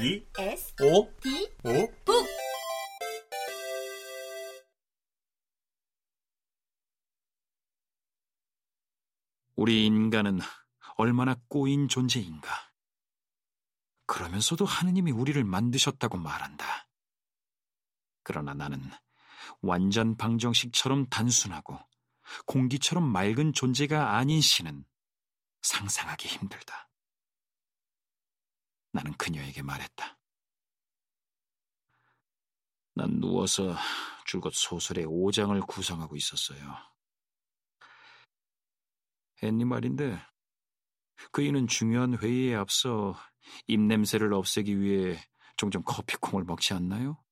B S O D O 북 우리 인간은 얼마나 꼬인 존재인가. 그러면서도 하느님이 우리를 만드셨다고 말한다. 그러나 나는 완전 방정식처럼 단순하고 공기처럼 맑은 존재가 아닌 신은 상상하기 힘들다. 나는 그녀에게 말했다. 난 누워서 줄곧 소설의 5장을 구성하고 있었어요. 앤니 말인데 그이는 중요한 회의에 앞서 입냄새를 없애기 위해 종종 커피콩을 먹지 않나요?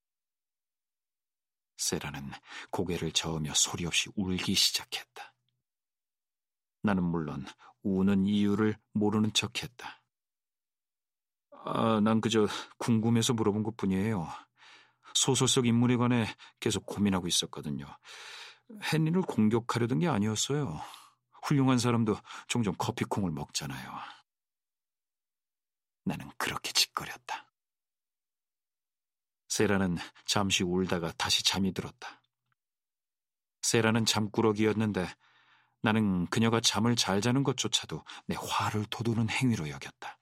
세라는 고개를 저으며 소리 없이 울기 시작했다. 나는 물론 우는 이유를 모르는 척했다. 아, 난 그저 궁금해서 물어본 것 뿐이에요. 소설 속 인물에 관해 계속 고민하고 있었거든요. 헨리를 공격하려던 게 아니었어요. 훌륭한 사람도 종종 커피콩을 먹잖아요. 나는 그렇게 짓거렸다. 세라는 잠시 울다가 다시 잠이 들었다. 세라는 잠꾸러기였는데 나는 그녀가 잠을 잘 자는 것조차도 내 화를 돋우는 행위로 여겼다.